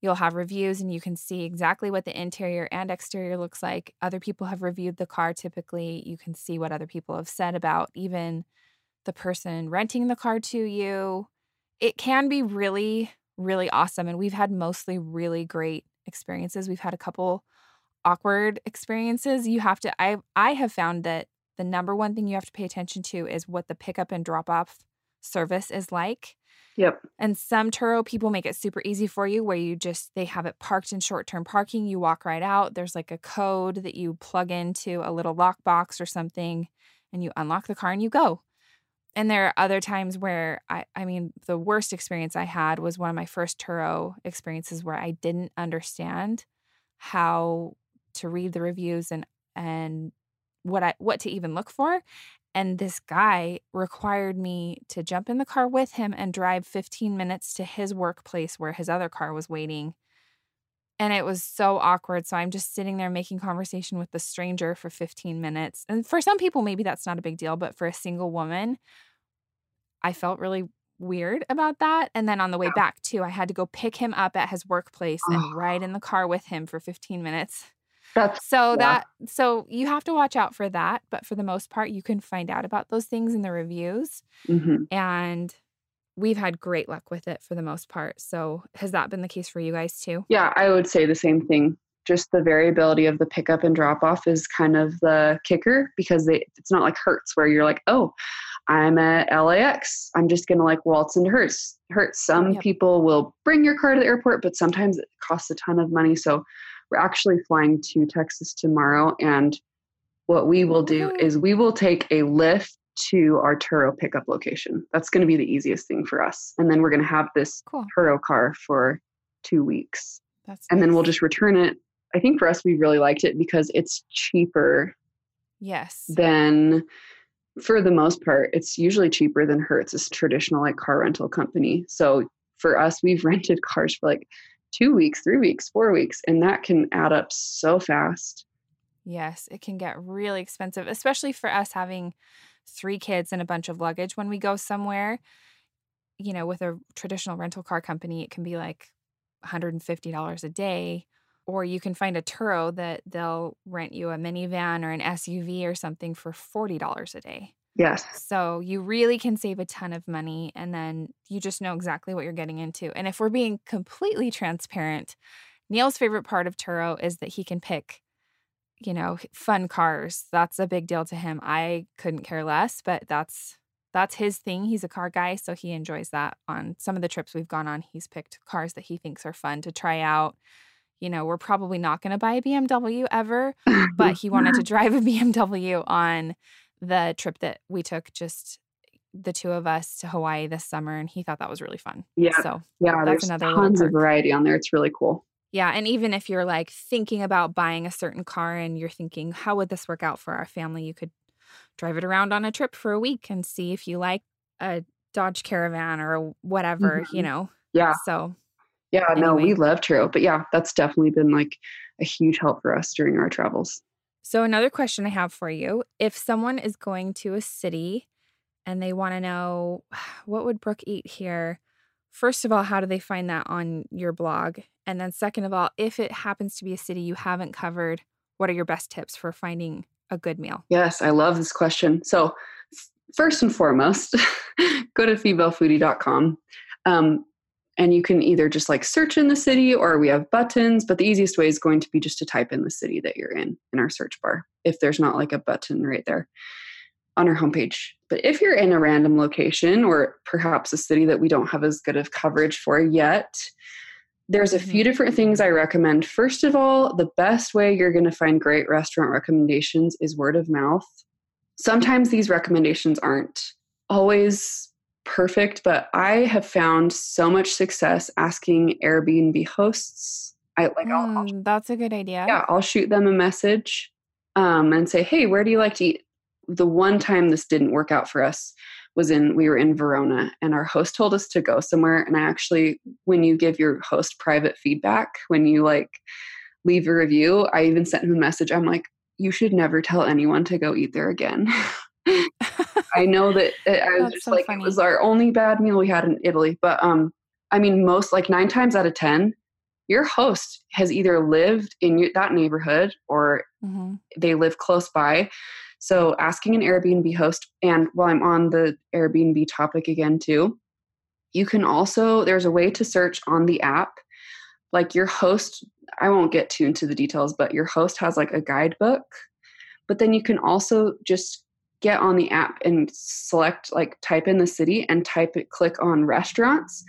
You'll have reviews and you can see exactly what the interior and exterior looks like. Other people have reviewed the car typically. You can see what other people have said about even the person renting the car to you. It can be really, really awesome. And we've had mostly really great experiences. We've had a couple awkward experiences. You have to, I, I have found that the number one thing you have to pay attention to is what the pickup and drop off service is like. Yep. And some Turo people make it super easy for you where you just they have it parked in short-term parking, you walk right out, there's like a code that you plug into a little lockbox or something and you unlock the car and you go. And there are other times where I I mean the worst experience I had was one of my first Turo experiences where I didn't understand how to read the reviews and and what I what to even look for and this guy required me to jump in the car with him and drive 15 minutes to his workplace where his other car was waiting. And it was so awkward. So I'm just sitting there making conversation with the stranger for 15 minutes. And for some people, maybe that's not a big deal. But for a single woman, I felt really weird about that. And then on the way back, too, I had to go pick him up at his workplace and ride ah. in the car with him for 15 minutes. That's so yeah. that so you have to watch out for that, but for the most part, you can find out about those things in the reviews. Mm-hmm. And we've had great luck with it for the most part. So has that been the case for you guys too? Yeah, I would say the same thing. Just the variability of the pickup and drop off is kind of the kicker because they, it's not like Hertz where you're like, oh, I'm at LAX. I'm just gonna like waltz into Hertz. Hertz. Some yep. people will bring your car to the airport, but sometimes it costs a ton of money. So we're actually flying to Texas tomorrow. And what we will do is we will take a Lyft to our Turo pickup location. That's going to be the easiest thing for us. And then we're going to have this cool. Turo car for two weeks. That's and nice. then we'll just return it. I think for us, we really liked it because it's cheaper. Yes. Than for the most part, it's usually cheaper than Hertz, a traditional like car rental company. So for us, we've rented cars for like two weeks, three weeks, four weeks, and that can add up so fast. Yes, it can get really expensive, especially for us having three kids and a bunch of luggage when we go somewhere. You know, with a traditional rental car company, it can be like $150 a day. Or you can find a Turo that they'll rent you a minivan or an SUV or something for $40 a day. Yes. So you really can save a ton of money and then you just know exactly what you're getting into. And if we're being completely transparent, Neil's favorite part of Turo is that he can pick, you know, fun cars. That's a big deal to him. I couldn't care less, but that's that's his thing. He's a car guy, so he enjoys that. On some of the trips we've gone on, he's picked cars that he thinks are fun to try out. You know, we're probably not going to buy a BMW ever, but he wanted to drive a BMW on the trip that we took just the two of us to Hawaii this summer and he thought that was really fun. Yeah. So yeah, that's there's another tons of variety on there. It's really cool. Yeah. And even if you're like thinking about buying a certain car and you're thinking, how would this work out for our family? You could drive it around on a trip for a week and see if you like a Dodge Caravan or whatever, you Mhm. know. Yeah. So Yeah, no, we love Turo. But yeah, that's definitely been like a huge help for us during our travels. So, another question I have for you if someone is going to a city and they want to know what would Brooke eat here, first of all, how do they find that on your blog? And then, second of all, if it happens to be a city you haven't covered, what are your best tips for finding a good meal? Yes, I love this question. So, first and foremost, go to femalefoodie.com. Um, and you can either just like search in the city or we have buttons, but the easiest way is going to be just to type in the city that you're in in our search bar if there's not like a button right there on our homepage. But if you're in a random location or perhaps a city that we don't have as good of coverage for yet, there's a few mm-hmm. different things I recommend. First of all, the best way you're going to find great restaurant recommendations is word of mouth. Sometimes these recommendations aren't always perfect, but I have found so much success asking Airbnb hosts. I like I'll, I'll Mm, that's a good idea. yeah, I'll shoot them a message um, and say, "Hey, where do you like to eat?" The one time this didn't work out for us was in we were in Verona, and our host told us to go somewhere. And I actually, when you give your host private feedback, when you like leave a review, I even sent him a message. I'm like, "You should never tell anyone to go eat there again." I know that uh, I was just so like funny. it was our only bad meal we had in Italy, but um, I mean, most like nine times out of ten, your host has either lived in your, that neighborhood or Mhm. they live close by. So asking an Airbnb host, and while I'm on the Airbnb topic again too, you can also there's a way to search on the app, like your host. I won't get too into the details, but your host has like a guidebook. But then you can also just get on the app and select like type in the city and type it click on restaurants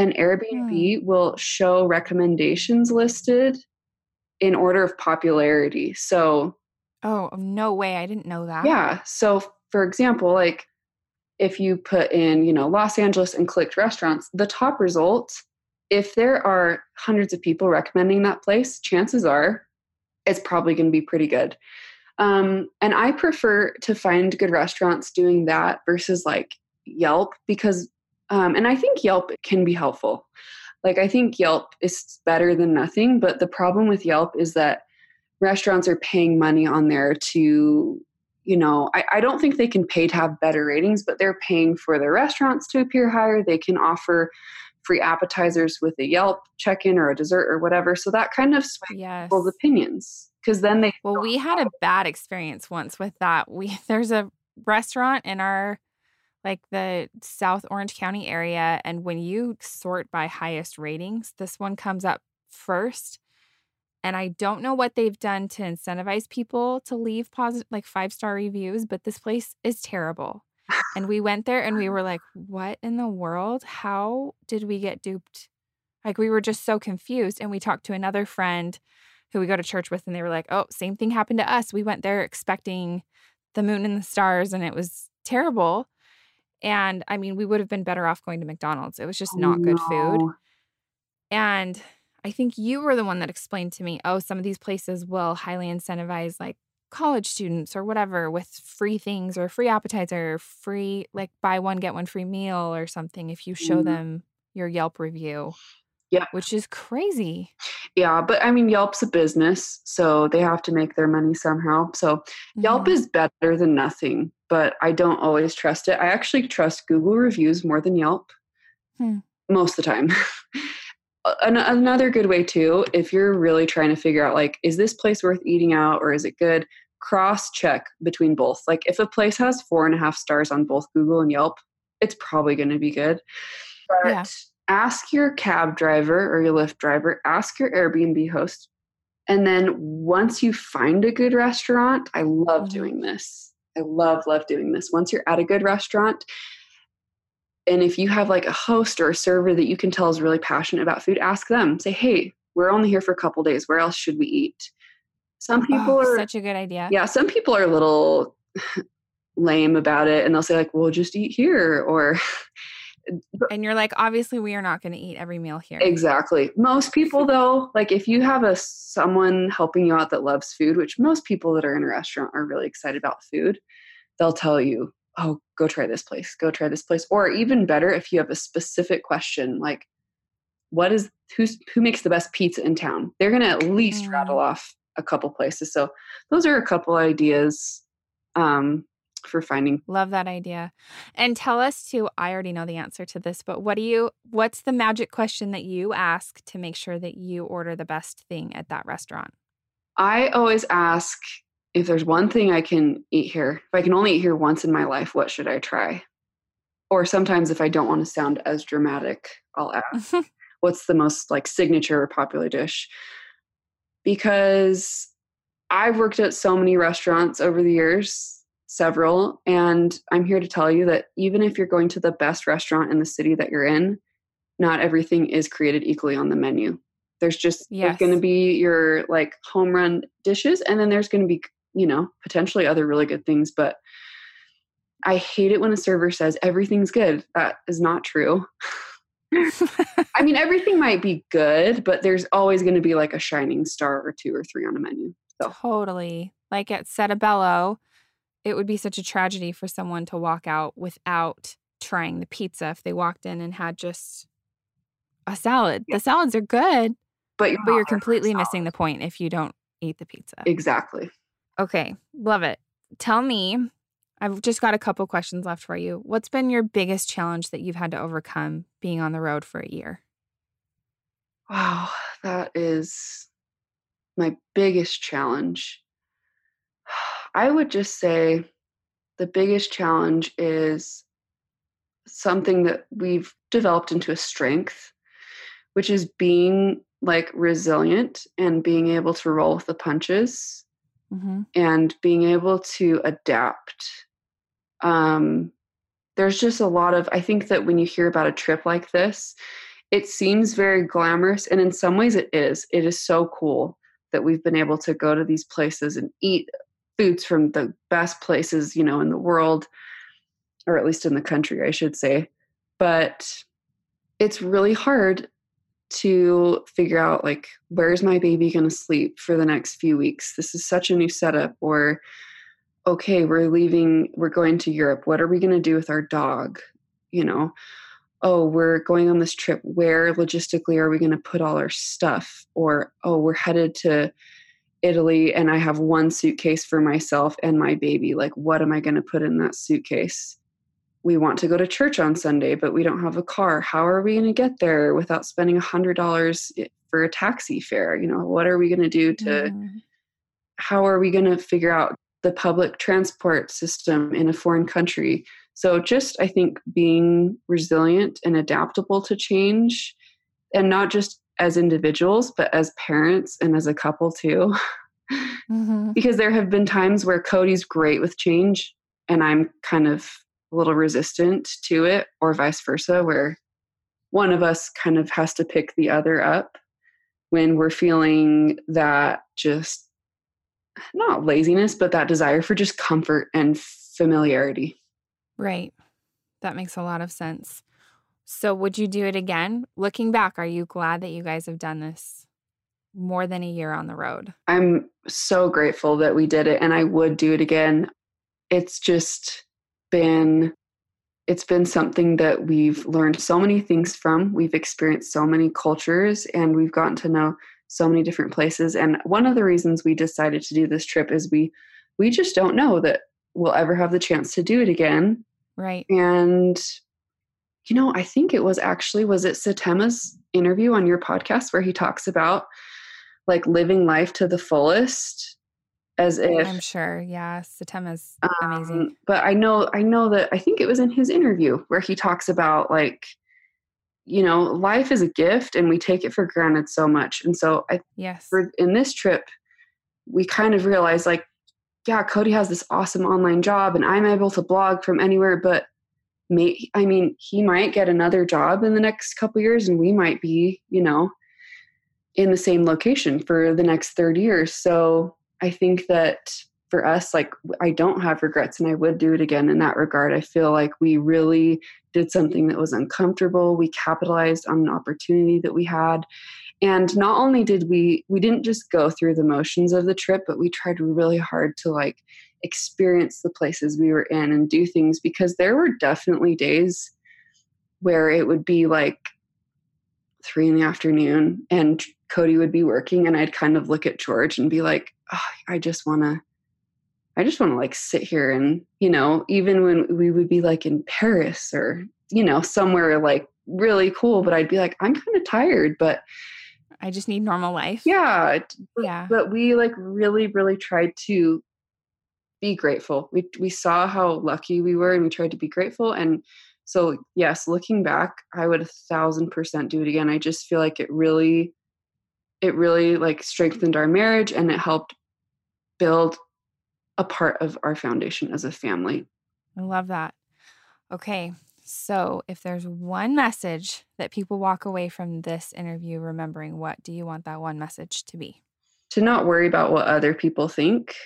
and Airbnb hmm. will show recommendations listed in order of popularity. So, Oh, no way. I didn't know that. yeah. So, for example, like if you put in, you know, Los Angeles and clicked restaurants, the top result, if there are hundreds of people recommending that place, chances are it's probably going to be pretty good. Um, and I prefer to find good restaurants doing that versus like Yelp because, um, and I think Yelp can be helpful. Like, I think Yelp is better than nothing, but the problem with Yelp is that restaurants are paying money on there to, you know, I, I don't think they can pay to have better ratings, but they're paying for their restaurants to appear higher. They can offer free appetizers with a Yelp check in or a dessert or whatever. So that kind of sways Yes. people's opinions because then they Well, we had a bad experience once with that. We there's a restaurant in our like the South Orange County area and when you sort by highest ratings, this one comes up first. And I don't know what they've done to incentivize people to leave positive like five-star reviews, but this place is terrible. And we went there and we were like, "What in the world? How did we get duped?" Like we were just so confused and we talked to another friend who we go to church with and they were like, "Oh, same thing happened to us. We went there expecting the moon and the stars and it was terrible." And I mean, we would have been better off going to McDonald's. It was just not good food. And I think you were the one that explained to me, "Oh, some of these places will highly incentivize like college students or whatever with free things or free appetizer, or free like buy one get one free meal or something if you show Mhm. them your Yelp review." Yeah. Which is crazy. Yeah, but I mean, Yelp's a business, so they have to make their money somehow. So Yelp Mhm. is better than nothing, but I don't always trust it. I actually trust Google reviews more than Yelp Hmm. most of the time. An- another good way too, if you're really trying to figure out like, is this place worth eating out or is it good? cross check between both. Like if a place has four and a half stars on both Google and Yelp, it's probably going to be good. But yeah. Ask your cab driver or your Lyft driver, ask your Airbnb host. And then once you find a good restaurant, I love mm-hmm. doing this. I love, love doing this. Once you're at a good restaurant, and if you have like a host or a server that you can tell is really passionate about food, ask them. Say, hey, we're only here for a couple days. Where else should we eat? Some people oh, are such a good idea. Yeah, some people are a little lame about it and they'll say like, "We'll just eat here," or and you're like, obviously, we are not going to eat every meal here. Exactly. Most people, though, like if you have a someone helping you out that loves food, which most people that are in a restaurant are really excited about food, they'll tell you, "Oh, go try this place. Go try this place." Or even better, if you have a specific question, like, "What is who's who makes the best pizza in town?" They're going to at least mm. rattle off a couple places. So those are a couple ideas um, for finding. Love that idea. And tell us too, I already know the answer to this, but what do you what's the magic question that you ask to make sure that you order the best thing at that restaurant? I always ask if there's one thing I can eat here, if I can only eat here once in my life, what should I try? Or sometimes if I don't want to sound as dramatic, I'll ask what's the most like signature or popular dish? Because I've worked at so many restaurants over the years several. And I'm here to tell you that even if you're going to the best restaurant in the city that you're in, not everything is created equally on the menu. There's just yes. going to be your like home run dishes, and then there's going to be, you know, potentially other really good things. But I hate it when a server says everything's good. That is not true. I mean, everything might be good, but there's always going to be like a shining star or two or three on a menu. So. Totally. Like at Settebello, it would be such a tragedy for someone to walk out without trying the pizza if they walked in and had just a salad. Yeah. The salads are good, but you're, but you're completely missing the point if you don't eat the pizza. Exactly. Okay, love it. Tell me, I've just got a couple questions left for you. What's been your biggest challenge that you've had to overcome being on the road for a year? Wow, that is my biggest challenge. I would just say the biggest challenge is something that we've developed into a strength, which is being like resilient and being able to roll with the punches mm-hmm. and being able to adapt. Um, there's just a lot of, I think that when you hear about a trip like this, it seems very glamorous. And in some ways, it is. It is so cool that we've been able to go to these places and eat foods from the best places, you know, in the world, or at least in the country, I should say. But it's really hard to figure out like where's my baby going to sleep for the next few weeks? This is such a new setup or okay we're leaving we're going to europe. What are we going to do with our dog? You know? Oh we're going on this trip. Where logistically are we going to put all our stuff? Or oh we're headed to Italy and I have one suitcase for myself and my baby. Like, what am I going to put in that suitcase? We want to go to church on Sunday, but we don't have a car. How are we going to get there without spending a hundred dollars for a taxi fare? You know, what are we going to do to? Mm. How are we going to figure out the public transport system in a foreign country? So, just I think being resilient and adaptable to change, and not just as individuals, but as parents and as a couple too. Mm-hmm. because there have been times where Cody's great with change and I'm kind of a little resistant to it, or vice versa, where one of us kind of has to pick the other up when we're feeling that just not laziness, but that desire for just comfort and familiarity. Right. That makes a lot of sense. So, would you do it again? Looking back, are you glad that you guys have done this more than a year on the road? I'm so grateful that we did it and I would do it again. It's just been it's been something that we've learned so many things from. We've experienced so many cultures and we've gotten to know so many different places and one of the reasons we decided to do this trip is we we just don't know that we'll ever have the chance to do it again. Right. And you know, I think it was actually was it Satema's interview on your podcast where he talks about like living life to the fullest as if I'm sure. Yeah, Satema's amazing. um, but I know I know that I think it was in his interview where he talks about like you know life is a gift and we take it for granted so much and so I yes. for in this trip we kind of realized like yeah Cody has this awesome online job and I'm able to blog from anywhere but may I mean he might get another job in the next couple years and we might be you know in the same location for the next 30 years so I think that for us, like I don't have regrets and I would do it again in that regard. I feel like we really did something that was uncomfortable. We capitalized on an opportunity that we had. And not only did we we didn't just go through the motions of the trip, but we tried really hard to like experience the places we were in and do things because there were definitely days where it would be like three in the afternoon and Cody would be working and I'd kind of look at George and be like, oh, I just want to I just want to like sit here and, you know, even when we would be like in Paris or, you know, somewhere like really cool, but I'd be like, I'm kind of tired, but I just need normal life. yeah, Yeah. but we like really, really tried to be grateful. We we saw how lucky we were and we tried to be grateful. And so yes, looking back, I would a thousand percent do it again. I just feel like it really it really like strengthened our marriage and it helped build a part of our foundation as a family. I love that. Okay. So, if there's one message that people walk away from this interview remembering, what do you want that one message to be? To not worry about what other people think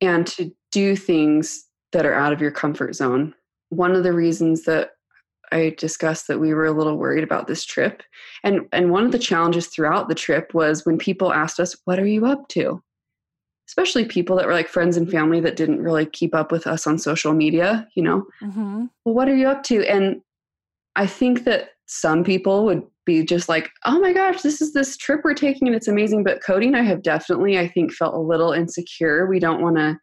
and to do things that are out of your comfort zone. One of the reasons that I discussed that we were a little worried about this trip and and one of the challenges throughout the trip was when people asked us, "What are you up to?" Especially people that were like friends and family that didn't really keep up with us on social media, you know. Mm-hmm. well, what are you up to? And I think that some people would be just like, oh my gosh, this is this trip we're taking and it's amazing. But Cody and I have definitely, I think, felt a little insecure. We don't want to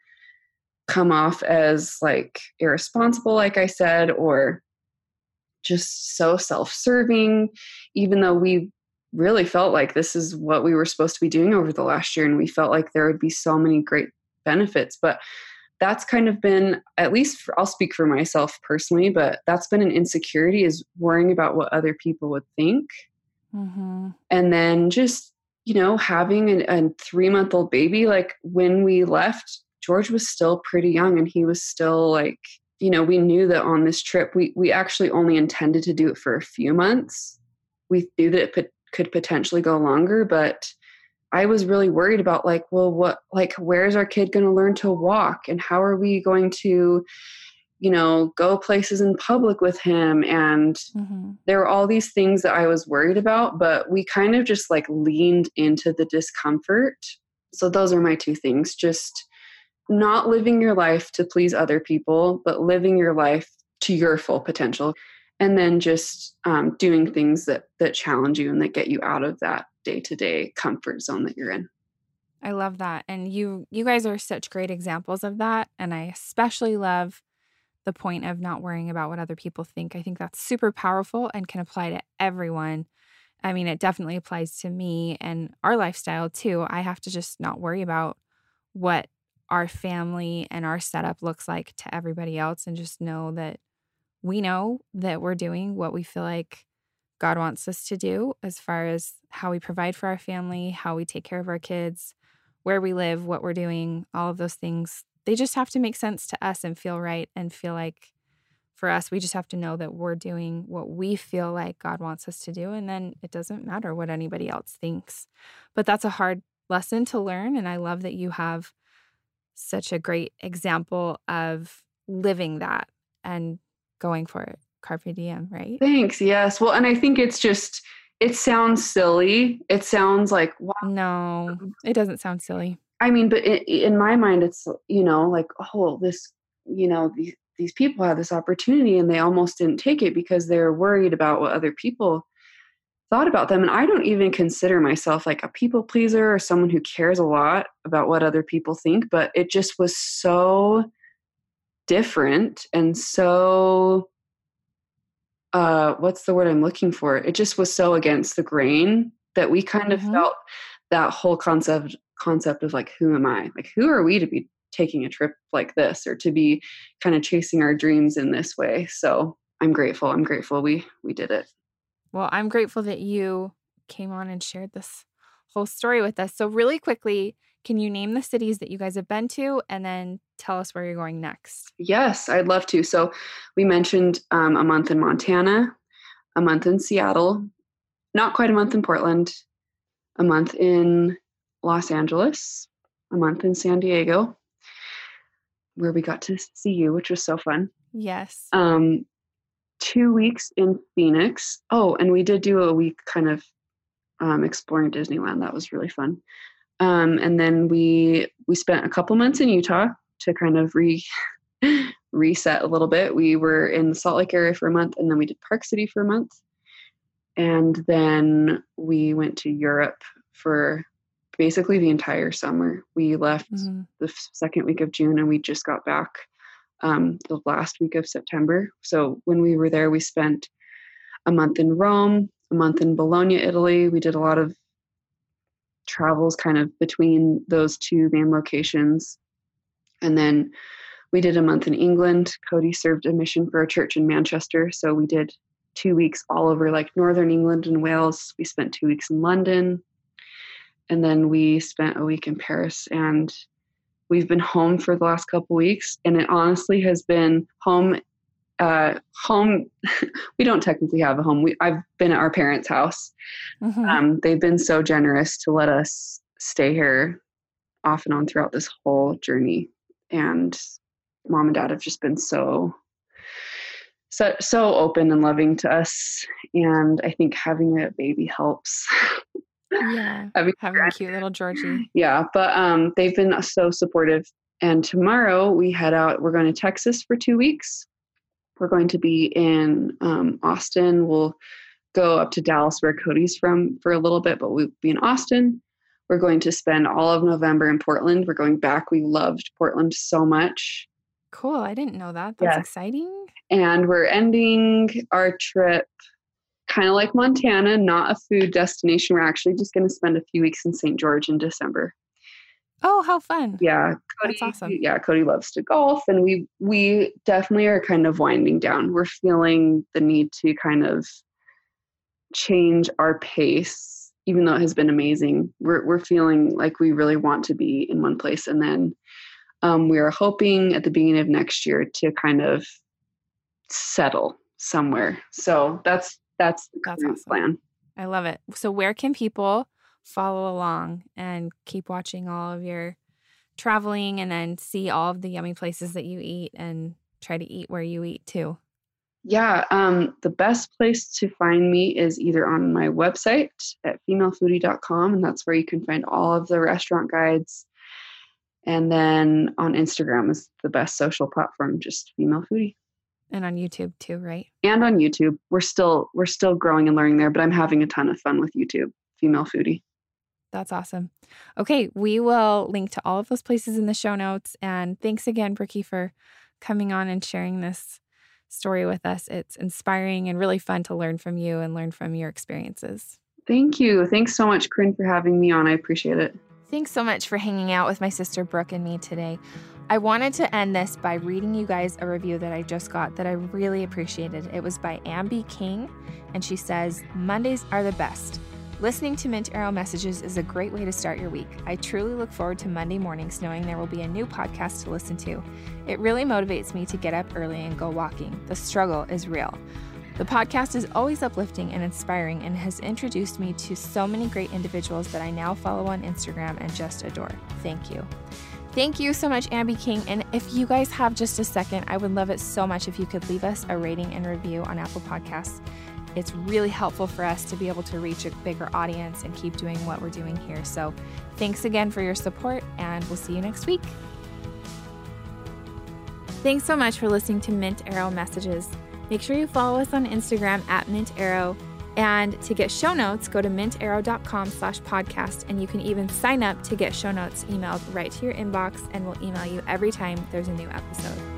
come off as like irresponsible, like I said, or just so self serving, even though we really felt like this is what we were supposed to be doing over the last year. And we felt like there would be so many great benefits. But that's kind of been at least for, I'll speak for myself personally, but that's been an insecurity is worrying about what other people would think. Mm-hmm. And then just, you know, having an, a three month old baby, like when we left, George was still pretty young and he was still like, you know, we knew that on this trip, we, we actually only intended to do it for a few months. We knew that it could potentially go longer, but I was really worried about like, well, what, like, where's our kid going to learn to walk and how are we going to, you know, go places in public with him? And Mm-hmm. there were all these things that I was worried about, but we kind of just like leaned into the discomfort. So those are my two things. Just not living your life to please other people, but living your life to your full potential. And then just um, doing things that that challenge you and that get you out of that day to day comfort zone that you're in. I love that. And you you guys are such great examples of that. And I especially love the point of not worrying about what other people think. I think that's super powerful and can apply to everyone. I mean, it definitely applies to me and our lifestyle too. I have to just not worry about what our family and our setup looks like to everybody else and just know that we know that we're doing what we feel like God wants us to do as far as how we provide for our family, how we take care of our kids, where we live, what we're doing, all of those things. They just have to make sense to us and feel right and feel like for us, we just have to know that we're doing what we feel like God wants us to do. And then it doesn't matter what anybody else thinks. But that's a hard lesson to learn. And I love that you have such a great example of living that and going for it. Carpe diem, right? Thanks. Yes. Well, and I think it's just it sounds silly. It sounds like wow. No, it doesn't sound silly. I mean, but in, in my mind, it's you know like oh this you know these these people have this opportunity and they almost didn't take it because they're worried about what other people thought about them and i don't even consider myself like a people pleaser or someone who cares a lot about what other people think but it just was so different and so uh what's the word i'm looking for? It just was so against the grain that we kind of Mhm. felt that whole concept concept of like who am i? Like who are we to be taking a trip like this or to be kind of chasing our dreams in this way? So i'm grateful i'm grateful we we did it. Well i'm grateful that you came on and shared this whole story with us. So really quickly can you name the cities that you guys have been to and then tell us where you're going next yes i'd love to so we mentioned um, a month in montana a month in seattle not quite a month in portland a month in los angeles a month in san diego where we got to see you, which was so fun. Yes. Um, two weeks in Phoenix. Oh, and we did do a week kind of um, exploring Disneyland. That was really fun. Um, and then we we spent a couple months in Utah to kind of re reset a little bit. We were in the Salt Lake area for a month, and then we did Park City for a month, and then we went to Europe for basically the entire summer. We left mm-hmm. the second week of June and we just got back um, the last week of September. So when we were there, we spent a month in Rome, a month in Bologna, Italy. We did a lot of travels kind of between those two main locations. And then we did a month in England. Cody served a mission for a church in Manchester. So we did two weeks all over like northern England and Wales. We spent two weeks in London, and then we spent a week in Paris and we've been home for the last couple weeks and it honestly has been home uh, home we don't technically have a home we, i've been at our parents house mm-hmm. um, they've been so generous to let us stay here off and on throughout this whole journey and mom and dad have just been so so so open and loving to us and i think having a baby helps Yeah. having, having a cute little Georgie. Yeah. But um, they've been so supportive. And tomorrow we head out. We're going to Texas for two weeks. We're going to be in um, Austin. We'll go up to Dallas, where Cody's from, for a little bit, but we'll be in Austin. We're going to spend all of November in Portland. We're going back. We loved Portland so much. Cool. I didn't know that. That's exciting. And we're ending our trip kind of like Montana, not a food destination. We're actually just going to spend a few weeks in St. George in December. Oh, how fun! Yeah, Cody, that's awesome. Yeah, Cody loves to golf, and we we definitely are kind of winding down. We're feeling the need to kind of change our pace, even though it has been amazing. We're we're feeling like we really want to be in one place, and then um, we are hoping at the beginning of next year to kind of settle somewhere. So that's that's the that's awesome. plan. I love it. So where can people follow along and keep watching all of your traveling and then see all of the yummy places that you eat and try to eat where you eat too? Yeah, um, the best place to find me is either on my website at femalefoodie.com, and that's where you can find all of the restaurant guides. And then on Instagram is the best social platform, just female foodie and on YouTube too, right? And on YouTube. We're still we're still growing and learning there, but I'm having a ton of fun with YouTube. Female foodie. That's awesome. Okay, we will link to all of those places in the show notes. And thanks again, Brookie, for coming on and sharing this story with us. It's inspiring and really fun to learn from you and learn from your experiences. Thank you. Thanks so much, Corinne, for having me on. I appreciate it. Thanks so much for hanging out with my sister Brooke and me today. I wanted to end this by reading you guys a review that I just got that I really appreciated. It was by Ambi King, and she says, Mondays are the best. Listening to Mint Arrow messages is a great way to start your week. I truly look forward to Monday mornings knowing there will be a new podcast to listen to. It really motivates me to get up early and go walking. The struggle is real. The podcast is always uplifting and inspiring and has introduced me to so many great individuals that I now follow on Instagram and just adore. Thank you. Thank you so much, Ambi King. And if you guys have just a second, I would love it so much if you could leave us a rating and review on Apple Podcasts. It's really helpful for us to be able to reach a bigger audience and keep doing what we're doing here. So, thanks again for your support, and we'll see you next week. Thanks so much for listening to Mint Arrow Messages. Make sure you follow us on Instagram at Mint Arrow and to get show notes, go to mintarrow.com slash podcast. And you can even sign up to get show notes emailed right to your inbox, and we'll email you every time there's a new episode.